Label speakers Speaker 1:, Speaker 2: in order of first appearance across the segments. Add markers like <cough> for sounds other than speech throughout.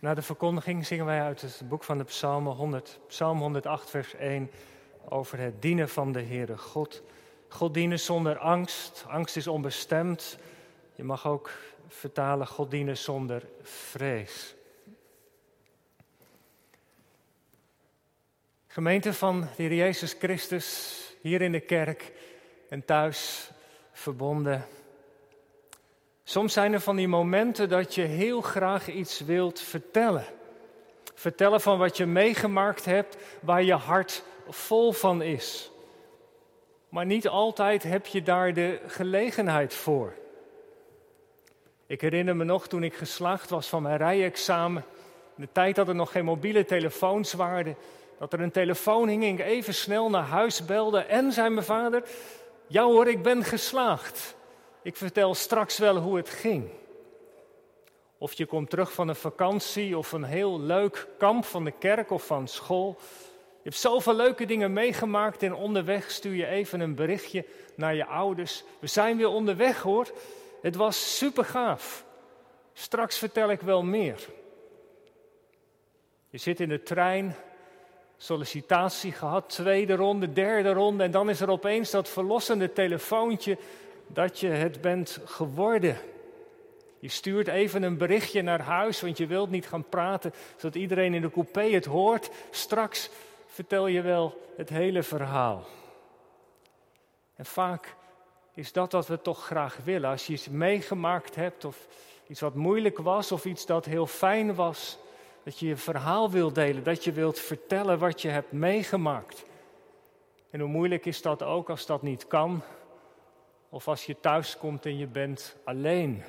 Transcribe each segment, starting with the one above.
Speaker 1: Na de verkondiging zingen wij uit het boek van de Psalmen 100, Psalm 108, vers 1 over het dienen van de Heere God. God dienen zonder angst. Angst is onbestemd. Je mag ook vertalen God dienen zonder vrees. Gemeente van de Heer Jezus Christus, hier in de kerk en thuis verbonden. Soms zijn er van die momenten dat je heel graag iets wilt vertellen. Vertellen van wat je meegemaakt hebt, waar je hart vol van is. Maar niet altijd heb je daar de gelegenheid voor. Ik herinner me nog toen ik geslaagd was van mijn rijexamen. In de tijd dat er nog geen mobiele telefoons waren. Dat er een telefoon hing en ik even snel naar huis belde. En zei mijn vader: Ja hoor, ik ben geslaagd. Ik vertel straks wel hoe het ging. Of je komt terug van een vakantie of een heel leuk kamp van de kerk of van school. Je hebt zoveel leuke dingen meegemaakt en onderweg stuur je even een berichtje naar je ouders. We zijn weer onderweg hoor. Het was super gaaf. Straks vertel ik wel meer. Je zit in de trein, sollicitatie gehad, tweede ronde, derde ronde en dan is er opeens dat verlossende telefoontje dat je het bent geworden. Je stuurt even een berichtje naar huis, want je wilt niet gaan praten, zodat iedereen in de coupé het hoort. Straks vertel je wel het hele verhaal. En vaak is dat wat we toch graag willen. Als je iets meegemaakt hebt, of iets wat moeilijk was, of iets dat heel fijn was, dat je je verhaal wilt delen, dat je wilt vertellen wat je hebt meegemaakt. En hoe moeilijk is dat ook als dat niet kan, of als je thuis komt en je bent alleen.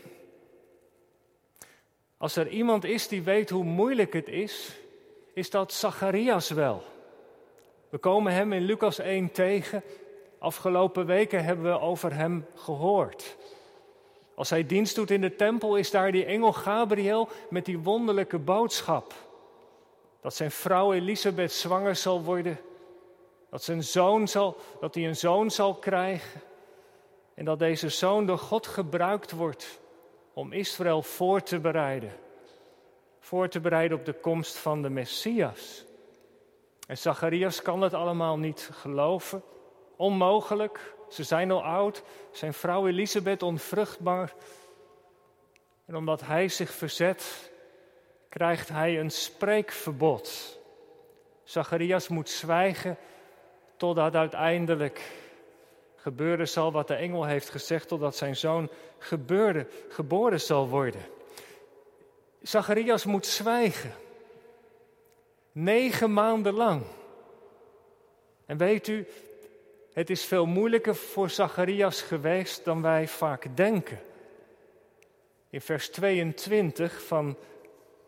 Speaker 1: Als er iemand is die weet hoe moeilijk het is, is dat Zacharias wel. We komen hem in Lucas 1 tegen. Afgelopen weken hebben we over hem gehoord. Als hij dienst doet in de tempel, is daar die engel Gabriel met die wonderlijke boodschap. Dat zijn vrouw Elisabeth zwanger zal worden. Dat, zijn zoon zal, dat hij een zoon zal krijgen. En dat deze zoon door God gebruikt wordt om Israël voor te bereiden. Voor te bereiden op de komst van de Messias. En Zacharias kan het allemaal niet geloven. Onmogelijk. Ze zijn al oud. Zijn vrouw Elisabeth onvruchtbaar. En omdat hij zich verzet, krijgt hij een spreekverbod. Zacharias moet zwijgen totdat uiteindelijk gebeuren zal wat de engel heeft gezegd, totdat zijn zoon gebeurde, geboren zal worden. Zacharias moet zwijgen. Negen maanden lang. En weet u, het is veel moeilijker voor Zacharias geweest dan wij vaak denken. In vers 22 van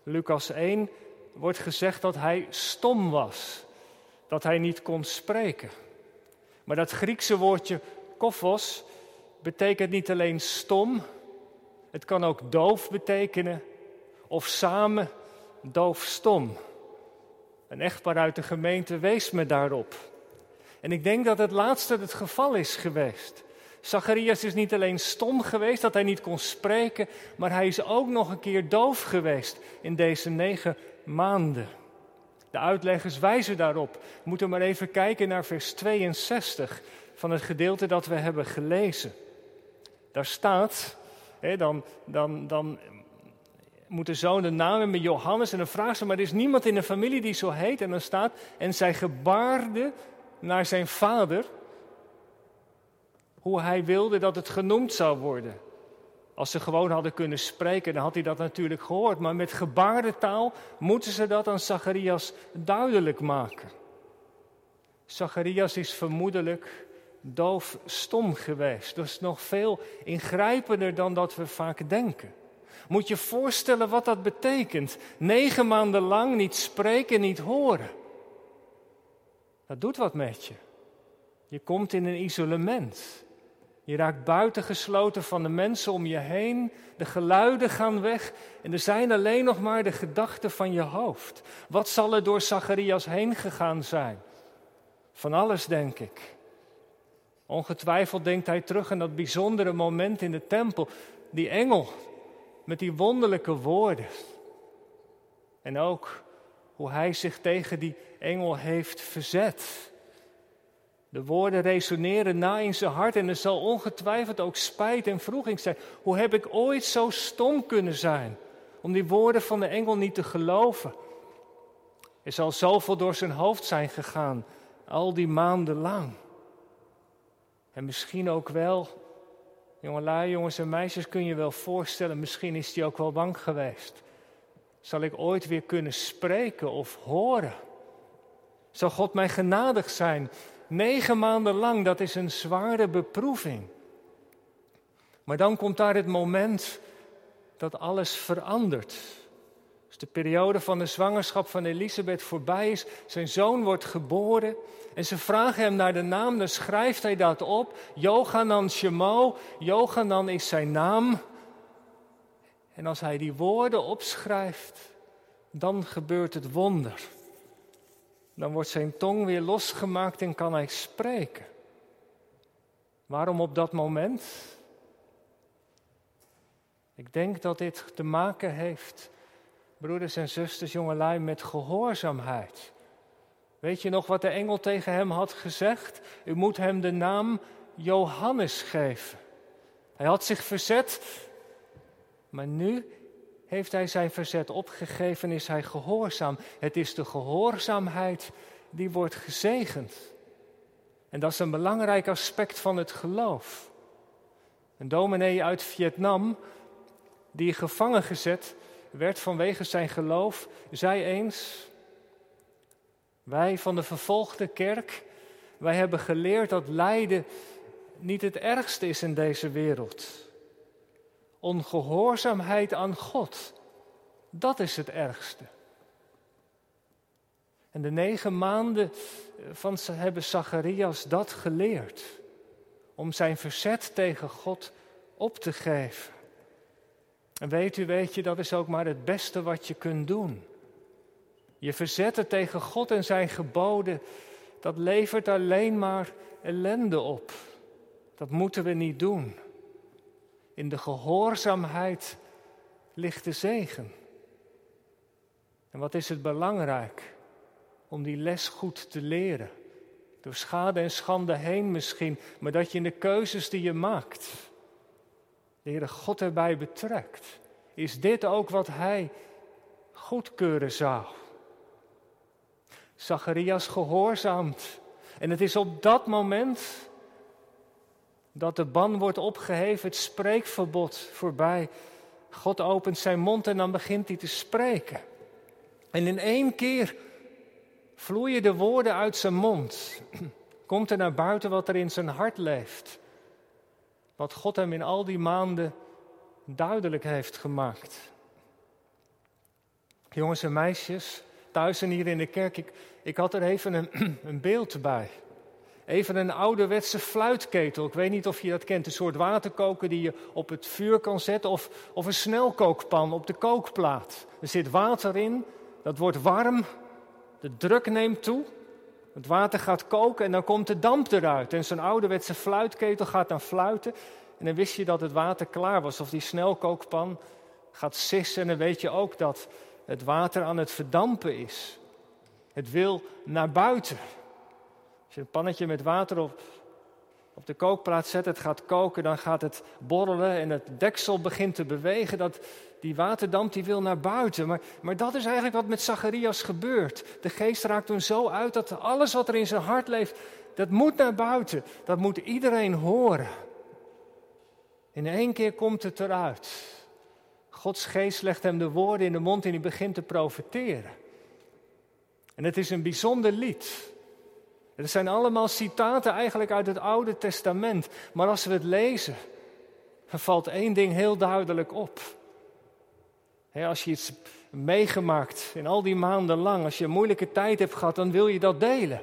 Speaker 1: Lucas 1 wordt gezegd dat hij stom was, dat hij niet kon spreken. Maar dat Griekse woordje kophos betekent niet alleen stom, het kan ook doof betekenen of samen doof-stom. Een echtpaar uit de gemeente wees me daarop. En ik denk dat het laatste het geval is geweest. Zacharias is niet alleen stom geweest dat hij niet kon spreken, maar hij is ook nog een keer doof geweest in deze negen maanden. De uitleggers wijzen daarop. We moeten maar even kijken naar vers 62 van het gedeelte dat we hebben gelezen. Daar staat, hè, dan, dan, dan moet de zoon de naam met Johannes en dan vraagt ze, maar er is niemand in de familie die zo heet. En dan staat, en zij gebaarde naar zijn vader hoe hij wilde dat het genoemd zou worden. Als ze gewoon hadden kunnen spreken, dan had hij dat natuurlijk gehoord. Maar met gebarentaal moeten ze dat aan Zacharias duidelijk maken. Zacharias is vermoedelijk doof-stom geweest. Dat is nog veel ingrijpender dan dat we vaak denken. Moet je voorstellen wat dat betekent. Negen maanden lang niet spreken, niet horen. Dat doet wat met je. Je komt in een isolement. Je raakt buitengesloten van de mensen om je heen. De geluiden gaan weg en er zijn alleen nog maar de gedachten van je hoofd. Wat zal er door Zacharias heen gegaan zijn? Van alles, denk ik. Ongetwijfeld denkt hij terug aan dat bijzondere moment in de tempel. Die engel met die wonderlijke woorden. En ook hoe hij zich tegen die engel heeft verzet. De woorden resoneren na in zijn hart en er zal ongetwijfeld ook spijt en vroeging zijn. Hoe heb ik ooit zo stom kunnen zijn om die woorden van de engel niet te geloven? Er zal zoveel door zijn hoofd zijn gegaan, al die maanden lang. En misschien ook wel, jongelui, jongens en meisjes, kun je wel voorstellen, misschien is hij ook wel bang geweest. Zal ik ooit weer kunnen spreken of horen? Zal God mij genadig zijn? Negen maanden lang, dat is een zware beproeving. Maar dan komt daar het moment dat alles verandert. Als de periode van de zwangerschap van Elisabeth voorbij is, zijn zoon wordt geboren en ze vragen hem naar de naam, dan schrijft hij dat op. Johanan Shemo, Johanan is zijn naam. En als hij die woorden opschrijft, dan gebeurt het wonder. Dan wordt zijn tong weer losgemaakt en kan hij spreken. Waarom op dat moment? Ik denk dat dit te maken heeft, broeders en zusters, jongelui, met gehoorzaamheid. Weet je nog wat de engel tegen hem had gezegd? U moet hem de naam Johannes geven. Hij had zich verzet, maar nu heeft hij zijn verzet opgegeven en is hij gehoorzaam. Het is de gehoorzaamheid die wordt gezegend. En dat is een belangrijk aspect van het geloof. Een dominee uit Vietnam, die gevangen gezet werd vanwege zijn geloof, zei eens: Wij van de vervolgde kerk, wij hebben geleerd dat lijden niet het ergste is in deze wereld. Ongehoorzaamheid aan God, dat is het ergste. En de negen maanden van hebben Zacharias dat geleerd. Om zijn verzet tegen God op te geven. En weet u, weet je, dat is ook maar het beste wat je kunt doen. Je verzetten tegen God en zijn geboden, dat levert alleen maar ellende op. Dat moeten we niet doen. In de gehoorzaamheid ligt de zegen. En wat is het belangrijk om die les goed te leren? Door schade en schande heen misschien, maar dat je in de keuzes die je maakt, de Heere God erbij betrekt. Is dit ook wat Hij goedkeuren zou? Zacharias gehoorzaamt. En het is op dat moment dat de ban wordt opgeheven, het spreekverbod voorbij. God opent zijn mond en dan begint hij te spreken. En in één keer vloeien de woorden uit zijn mond. <clears throat> Komt er naar buiten wat er in zijn hart leeft. Wat God hem in al die maanden duidelijk heeft gemaakt. Jongens en meisjes, thuis en hier in de kerk, ik, ik had er even een, <clears throat> een beeld bij. Even een ouderwetse fluitketel. Ik weet niet of je dat kent. Een soort waterkoker die je op het vuur kan zetten. Of, of een snelkookpan op de kookplaat. Er zit water in. Dat wordt warm. De druk neemt toe. Het water gaat koken en dan komt de damp eruit. En zo'n ouderwetse fluitketel gaat dan fluiten. En dan wist je dat het water klaar was. Of die snelkookpan gaat sissen. En dan weet je ook dat het water aan het verdampen is. Het wil naar buiten. Als je een pannetje met water op, op de kookplaat zet, het gaat koken, dan gaat het borrelen en het deksel begint te bewegen. Dat, die waterdamp die wil naar buiten. Maar, maar dat is eigenlijk wat met Zacharias gebeurt. De geest raakt hem zo uit dat alles wat er in zijn hart leeft, dat moet naar buiten. Dat moet iedereen horen. In één keer komt het eruit. Gods geest legt hem de woorden in de mond en hij begint te profeteren. En het is een bijzonder lied. Het zijn allemaal citaten eigenlijk uit het Oude Testament. Maar als we het lezen, dan valt één ding heel duidelijk op. als je iets meegemaakt in al die maanden lang, als je een moeilijke tijd hebt gehad, dan wil je dat delen.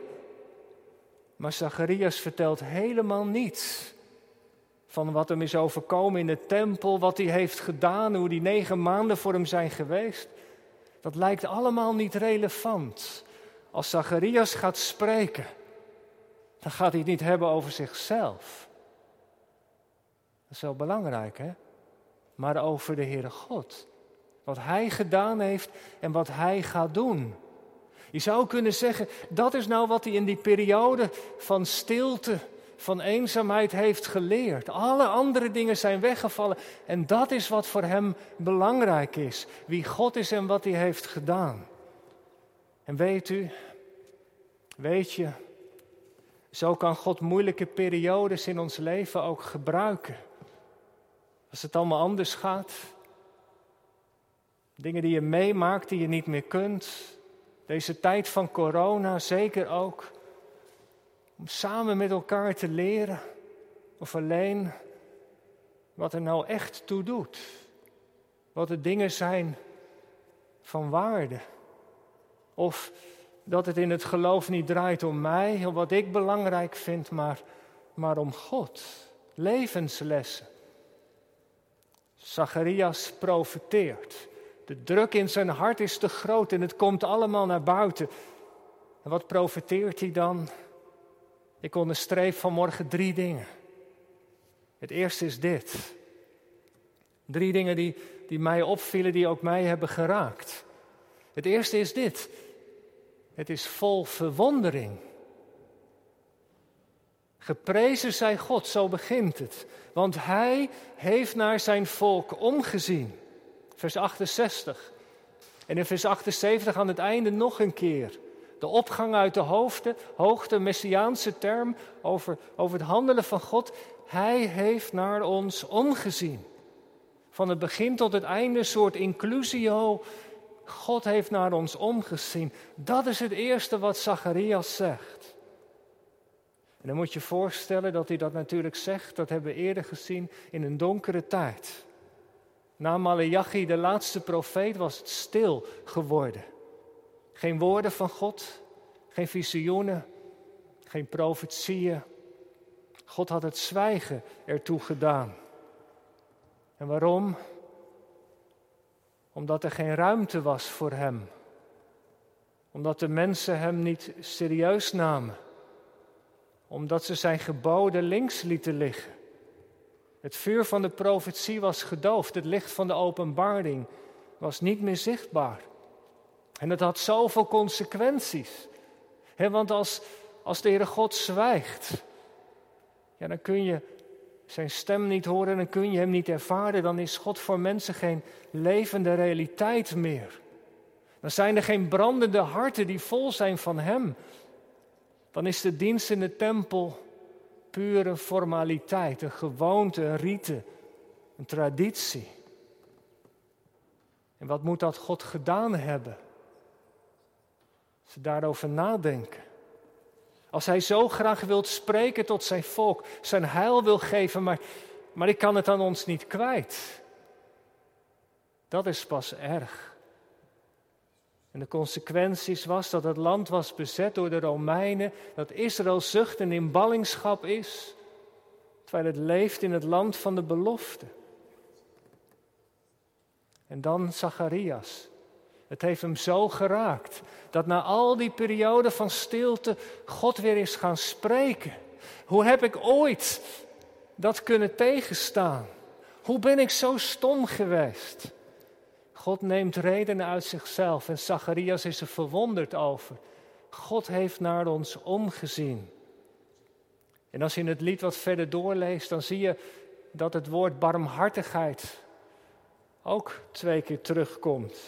Speaker 1: Maar Zacharias vertelt helemaal niets van wat hem is overkomen in de tempel, wat hij heeft gedaan, hoe die negen maanden voor hem zijn geweest. Dat lijkt allemaal niet relevant. Als Zacharias gaat spreken, dan gaat hij het niet hebben over zichzelf. Dat is wel belangrijk, hè? Maar over de Heere God. Wat Hij gedaan heeft en wat Hij gaat doen. Je zou kunnen zeggen, dat is nou wat hij in die periode van stilte, van eenzaamheid heeft geleerd. Alle andere dingen zijn weggevallen en dat is wat voor hem belangrijk is. Wie God is en wat hij heeft gedaan. En weet u, weet je, zo kan God moeilijke periodes in ons leven ook gebruiken. Als het allemaal anders gaat. Dingen die je meemaakt die je niet meer kunt. Deze tijd van corona zeker ook. Om samen met elkaar te leren. Of alleen wat er nou echt toe doet. Wat de dingen zijn van waarde. Of dat het in het geloof niet draait om mij, om wat ik belangrijk vind, maar, maar om God. Levenslessen. Zacharias profeteert. De druk in zijn hart is te groot en het komt allemaal naar buiten. En wat profeteert hij dan? Ik onderstreep vanmorgen drie dingen. Het eerste is dit. Drie dingen die, die mij opvielen, die ook mij hebben geraakt. Het eerste is dit. Het is vol verwondering. Geprezen zij God, zo begint het. Want Hij heeft naar zijn volk omgezien. Vers 68. En in vers 78 aan het einde nog een keer. De opgang uit de hoogte, hoogte, messiaanse term over, over het handelen van God. Hij heeft naar ons omgezien. Van het begin tot het einde, een soort inclusio God heeft naar ons omgezien. Dat is het eerste wat Zacharias zegt. En dan moet je voorstellen dat hij dat natuurlijk zegt, dat hebben we eerder gezien, in een donkere tijd. Na Malachi, de laatste profeet, was het stil geworden. Geen woorden van God, geen visioenen, geen profetieën. God had het zwijgen ertoe gedaan. En waarom? Omdat er geen ruimte was voor hem. Omdat de mensen hem niet serieus namen. Omdat ze zijn geboden links lieten liggen. Het vuur van de profetie was gedoofd. Het licht van de openbaring was niet meer zichtbaar. En het had zoveel consequenties. want als, als de Heere God zwijgt, ja, dan kun je zijn stem niet horen, dan kun je hem niet ervaren, dan is God voor mensen geen levende realiteit meer. Dan zijn er geen brandende harten die vol zijn van hem. Dan is de dienst in de tempel pure formaliteit, een gewoonte, een rite, een traditie. En wat moet dat God gedaan hebben? Als ze daarover nadenken. Als hij zo graag wil spreken tot zijn volk, zijn heil wil geven, maar, maar ik kan het aan ons niet kwijt. Dat is pas erg. En de consequenties was dat het land was bezet door de Romeinen, dat Israël zucht en in ballingschap is, terwijl het leeft in het land van de belofte. En dan Zacharias. Het heeft hem zo geraakt dat na al die periode van stilte God weer is gaan spreken. Hoe heb ik ooit dat kunnen tegenstaan? Hoe ben ik zo stom geweest? God neemt redenen uit zichzelf en Zacharias is er verwonderd over. God heeft naar ons omgezien. En als je het lied wat verder doorleest, dan zie je dat het woord barmhartigheid ook twee keer terugkomt.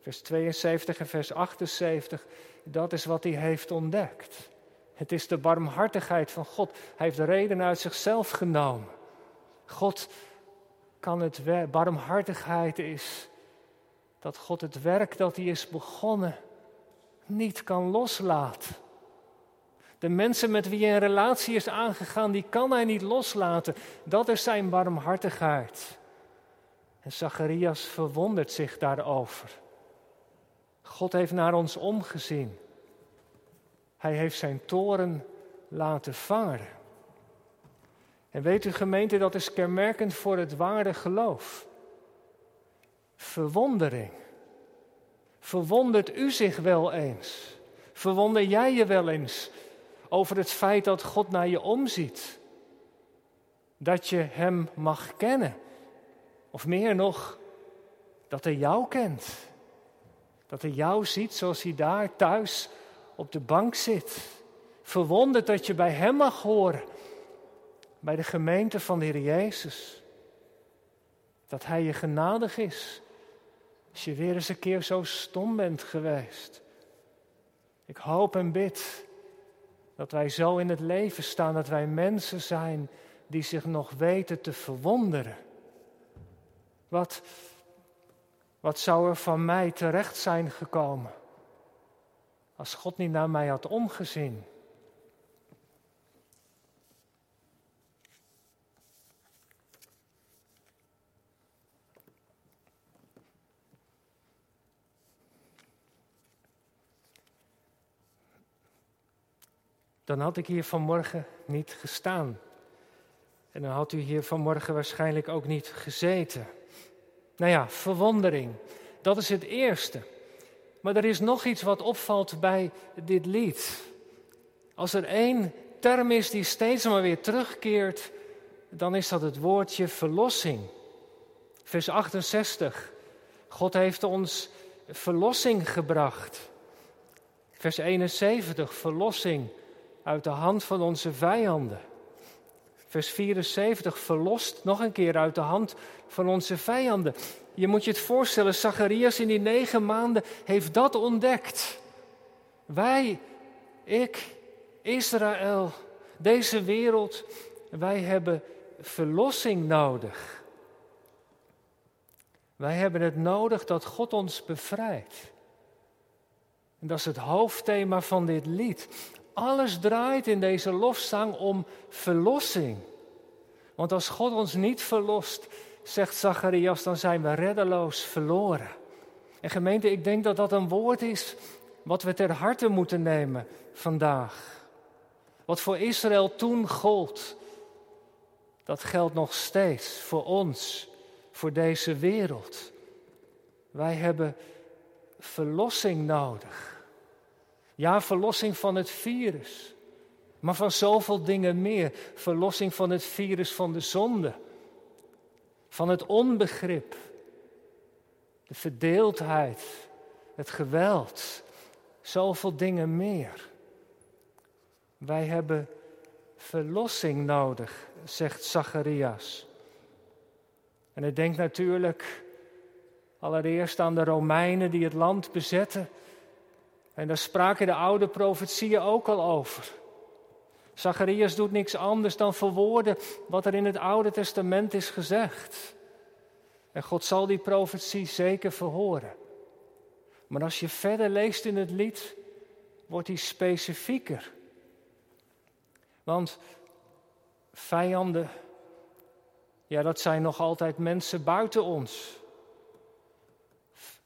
Speaker 1: Vers 72 en vers 78, dat is wat hij heeft ontdekt. Het is de barmhartigheid van God. Hij heeft de reden uit zichzelf genomen. God kan het werk, barmhartigheid is dat God het werk dat hij is begonnen niet kan loslaten. De mensen met wie hij een relatie is aangegaan, die kan hij niet loslaten. Dat is zijn barmhartigheid. En Zacharias verwondert zich daarover. God heeft naar ons omgezien. Hij heeft zijn toren laten varen. En weet u gemeente, dat is kenmerkend voor het ware geloof. Verwondering. Verwondert u zich wel eens? Verwonder jij je wel eens over het feit dat God naar je omziet? Dat je Hem mag kennen? Of meer nog, dat hij jou kent. Dat hij jou ziet zoals hij daar thuis op de bank zit. Verwonderd dat je bij hem mag horen. Bij de gemeente van de Heer Jezus. Dat hij je genadig is. Als je weer eens een keer zo stom bent geweest. Ik hoop en bid dat wij zo in het leven staan, dat wij mensen zijn die zich nog weten te verwonderen. Wat, wat zou er van mij terecht zijn gekomen als God niet naar mij had omgezien? dan had ik hier vanmorgen niet gestaan. En dan had u hier vanmorgen waarschijnlijk ook niet gezeten. Nou ja, verwondering. Dat is het eerste. Maar er is nog iets wat opvalt bij dit lied. Als er één term is die steeds maar weer terugkeert, dan is dat het woordje verlossing. Vers 68. God heeft ons verlossing gebracht. Vers 71. Verlossing uit de hand van onze vijanden. Vers 74, verlost nog een keer uit de hand van onze vijanden. Je moet je het voorstellen, Zacharias in die negen maanden heeft dat ontdekt. Wij, ik, Israël, deze wereld, wij hebben verlossing nodig. Wij hebben het nodig dat God ons bevrijdt. En dat is het hoofdthema van dit lied. Alles draait in deze lofzang om verlossing. Want als God ons niet verlost, zegt Zacharias, dan zijn we reddeloos verloren. En gemeente, ik denk dat dat een woord is wat we ter harte moeten nemen vandaag. Wat voor Israël toen gold, dat geldt nog steeds voor ons, voor deze wereld. Wij hebben verlossing nodig. Ja, verlossing van het virus. Maar van zoveel dingen meer. Verlossing van het virus van de zonde. Van het onbegrip. De verdeeldheid. Het geweld. Zoveel dingen meer. Wij hebben verlossing nodig, zegt Zacharias. En hij denkt natuurlijk allereerst aan de Romeinen die het land bezetten en daar spraken de oude profetieën ook al over. Zacharias doet niks anders dan verwoorden wat er in het Oude Testament is gezegd. En God zal die profetie zeker verhoren. Maar als je verder leest in het lied, wordt hij specifieker. Want vijanden, ja, dat zijn nog altijd mensen buiten ons.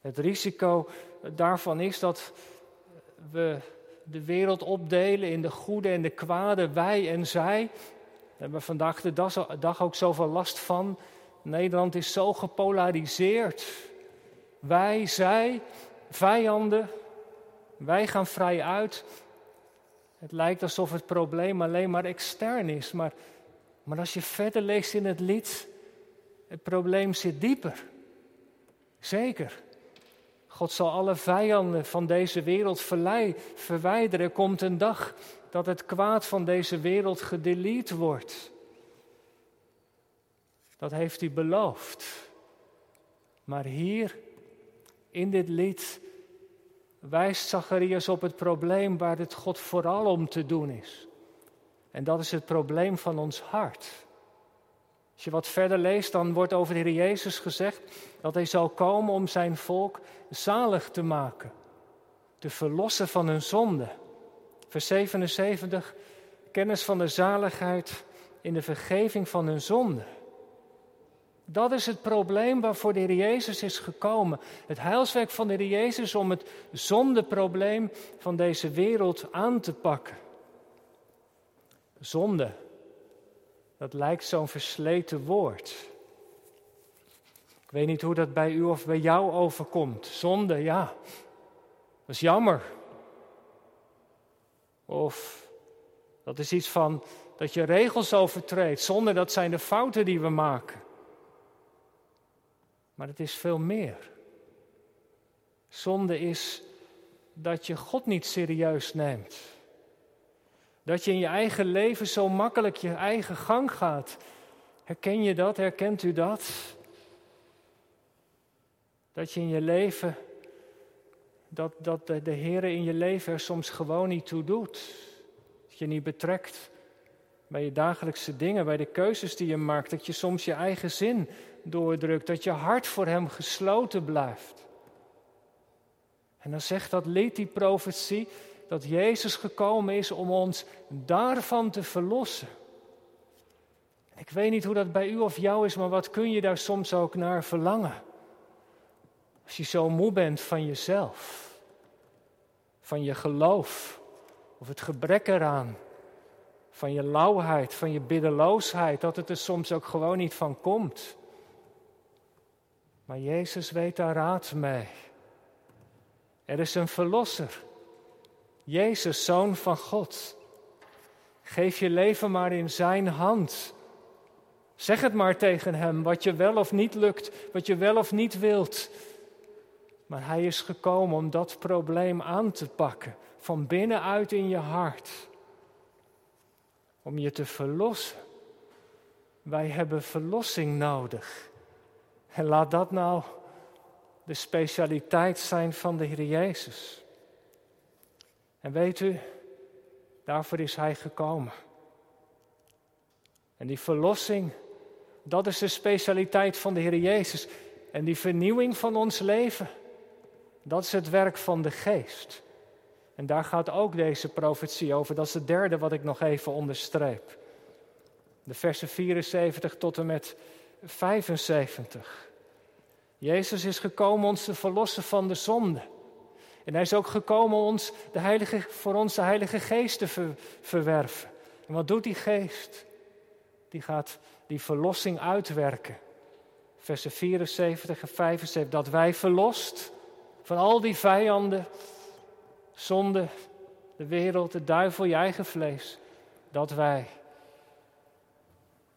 Speaker 1: Het risico daarvan is dat we de wereld opdelen in de goede en de kwade, wij en zij. Daar hebben we vandaag de dag ook zoveel last van. Nederland is zo gepolariseerd. Wij, zij, vijanden. Wij gaan vrij uit. Het lijkt alsof het probleem alleen maar extern is. Maar, maar als je verder leest in het lied, het probleem zit dieper. Zeker. God zal alle vijanden van deze wereld verwijderen. Er komt een dag dat het kwaad van deze wereld gedelete wordt. Dat heeft hij beloofd. Maar hier, in dit lied, wijst Zacharias op het probleem waar het God vooral om te doen is. En dat is het probleem van ons hart. Als je wat verder leest, dan wordt over de Heer Jezus gezegd dat Hij zal komen om zijn volk zalig te maken, te verlossen van hun zonde. Vers 77, kennis van de zaligheid in de vergeving van hun zonde. Dat is het probleem waarvoor de Heer Jezus is gekomen. Het heilswerk van de Heer Jezus om het zondeprobleem van deze wereld aan te pakken. Zonde, dat lijkt zo'n versleten woord. Ik weet niet hoe dat bij u of bij jou overkomt. Zonde, ja, dat is jammer. Of dat is iets van dat je regels overtreedt. Zonde, dat zijn de fouten die we maken. Maar het is veel meer. Zonde is dat je God niet serieus neemt. Dat je in je eigen leven zo makkelijk je eigen gang gaat. Herken je dat? Herkent u dat? Dat je in je leven, dat, dat de, de Heer in je leven er soms gewoon niet toe doet. Dat je niet betrekt bij je dagelijkse dingen, bij de keuzes die je maakt. Dat je soms je eigen zin doordrukt. Dat je hart voor Hem gesloten blijft. En dan zegt dat lied, die profetie, dat Jezus gekomen is om ons daarvan te verlossen. Ik weet niet hoe dat bij u of jou is, maar wat kun je daar soms ook naar verlangen? Als je zo moe bent van jezelf, van je geloof of het gebrek eraan, van je lauwheid, van je biddeloosheid, dat het er soms ook gewoon niet van komt. Maar Jezus weet daar raad mee. Er is een verlosser. Jezus, zoon van God. Geef je leven maar in zijn hand. Zeg het maar tegen hem, wat je wel of niet lukt, wat je wel of niet wilt. Maar hij is gekomen om dat probleem aan te pakken, van binnenuit in je hart. Om je te verlossen. Wij hebben verlossing nodig. En laat dat nou de specialiteit zijn van de Heer Jezus. En weet u, daarvoor is Hij gekomen. En die verlossing, dat is de specialiteit van de Heer Jezus. En die vernieuwing van ons leven, dat is het werk van de Geest. En daar gaat ook deze profetie over. Dat is het derde wat ik nog even onderstreep. De versen 74 tot en met 75. Jezus is gekomen ons te verlossen van de zonde. En hij is ook gekomen om ons de heilige, voor ons de Heilige Geest te verwerven. En wat doet die Geest? Die gaat die verlossing uitwerken. Versen 74 en 75. Dat wij verlost van al die vijanden, zonde, de wereld, de duivel, je eigen vlees. Dat wij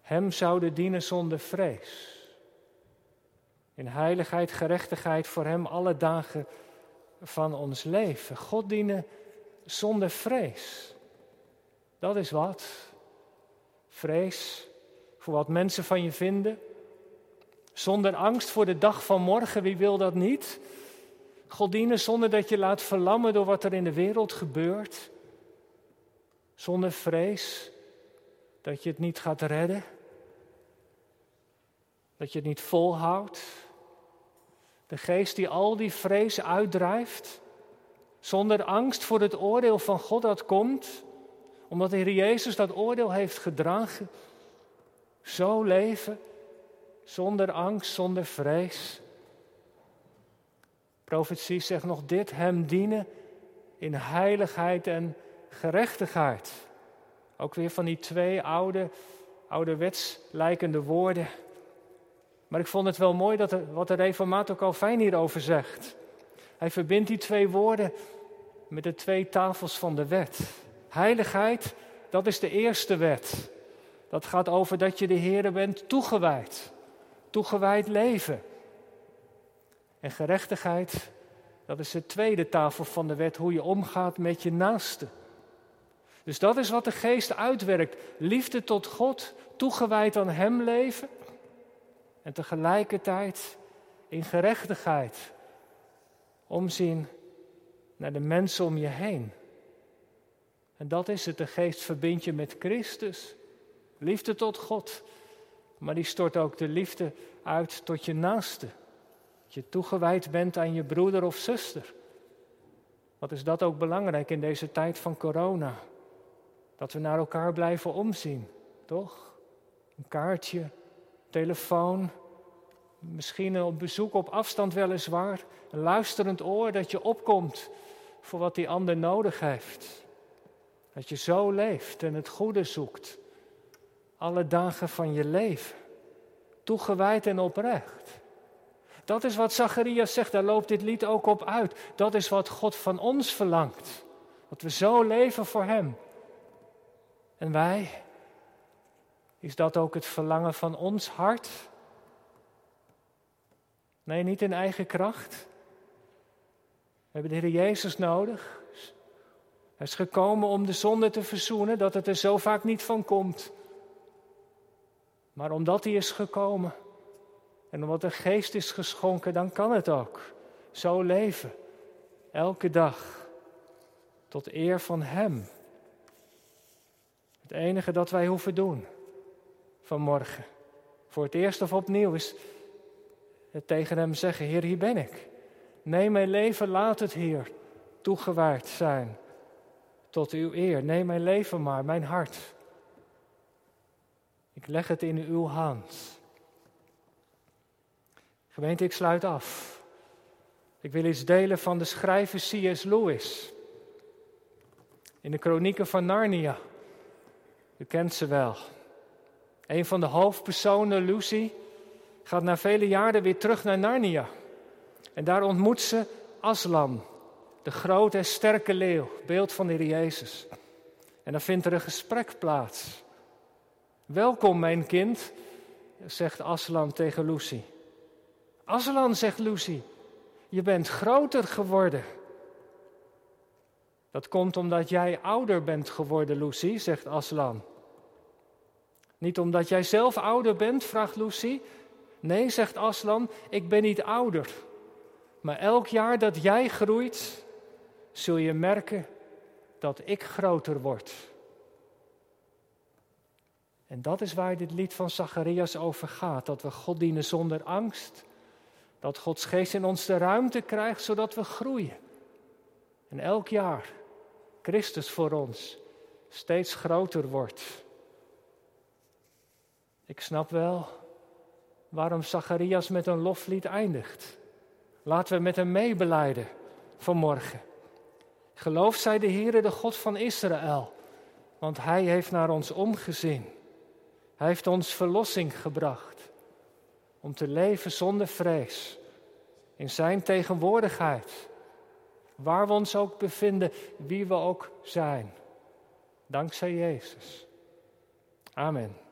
Speaker 1: Hem zouden dienen zonder vrees. In heiligheid, gerechtigheid voor Hem alle dagen van ons leven. God dienen zonder vrees. Dat is wat. Vrees voor wat mensen van je vinden. Zonder angst voor de dag van morgen, wie wil dat niet? God dienen zonder dat je laat verlammen door wat er in de wereld gebeurt. Zonder vrees dat je het niet gaat redden. Dat je het niet volhoudt. De geest die al die vrees uitdrijft, zonder angst voor het oordeel van God dat komt, omdat de Heer Jezus dat oordeel heeft gedragen. Zo leven, zonder angst, zonder vrees. Profetie zegt nog dit, hem dienen in heiligheid en gerechtigheid. Ook weer van die twee oude, ouderwets lijkende woorden. Maar ik vond het wel mooi dat wat de reformator Calvijn hierover zegt. Hij verbindt die twee woorden met de twee tafels van de wet. Heiligheid, dat is de eerste wet. Dat gaat over dat je de Heer bent toegewijd. Toegewijd leven. En gerechtigheid, dat is de tweede tafel van de wet, hoe je omgaat met je naaste. Dus dat is wat de geest uitwerkt. Liefde tot God, toegewijd aan Hem leven en tegelijkertijd in gerechtigheid omzien naar de mensen om je heen. En dat is het, de geest verbindt je met Christus. Liefde tot God, maar die stort ook de liefde uit tot je naaste. Dat je toegewijd bent aan je broeder of zuster. Wat is dat ook belangrijk in deze tijd van corona? Dat we naar elkaar blijven omzien, toch? Een kaartje, telefoon, misschien op bezoek op afstand weliswaar, een luisterend oor dat je opkomt voor wat die ander nodig heeft. Dat je zo leeft en het goede zoekt, alle dagen van je leven, toegewijd en oprecht. Dat is wat Zacharias zegt, daar loopt dit lied ook op uit. Dat is wat God van ons verlangt. Dat we zo leven voor Hem. En wij, is dat ook het verlangen van ons hart? Nee, niet in eigen kracht. We hebben de Heer Jezus nodig. Hij is gekomen om de zonde te verzoenen, dat het er zo vaak niet van komt. Maar omdat hij is gekomen en omdat de geest is geschonken, dan kan het ook. Zo leven. Elke dag. Tot eer van Hem. Het enige dat wij hoeven doen vanmorgen, voor het eerst of opnieuw, is het tegen Hem zeggen: Heer, hier ben ik. Neem mijn leven, laat het hier toegewijd zijn tot uw eer. Neem mijn leven maar, mijn hart. Ik leg het in uw hand. Gemeente, ik sluit af. Ik wil iets delen van de schrijver C.S. Lewis. In de kronieken van Narnia. U kent ze wel. Een van de hoofdpersonen, Lucy, gaat na vele jaren weer terug naar Narnia. En daar ontmoet ze Aslan, de grote en sterke leeuw, beeld van de Heer Jezus. En dan vindt er een gesprek plaats. Welkom, mijn kind, zegt Aslan tegen Lucy. Aslan, zegt Lucy, je bent groter geworden. Dat komt omdat jij ouder bent geworden, Lucy, zegt Aslan. Niet omdat jij zelf ouder bent, vraagt Lucy. Nee, zegt Aslan, ik ben niet ouder. Maar elk jaar dat jij groeit, zul je merken dat ik groter word. En dat is waar dit lied van Zacharias over gaat: dat we God dienen zonder angst. Dat Gods geest in ons de ruimte krijgt zodat we groeien. En elk jaar Christus voor ons steeds groter wordt. Ik snap wel waarom Zacharias met een loflied eindigt. Laten we met hem meebeleiden vanmorgen. Geloof zij de Heere, de God van Israël, want Hij heeft naar ons omgezien. Hij heeft ons verlossing gebracht om te leven zonder vrees, in Zijn tegenwoordigheid, waar we ons ook bevinden, wie we ook zijn. Dankzij Jezus. Amen.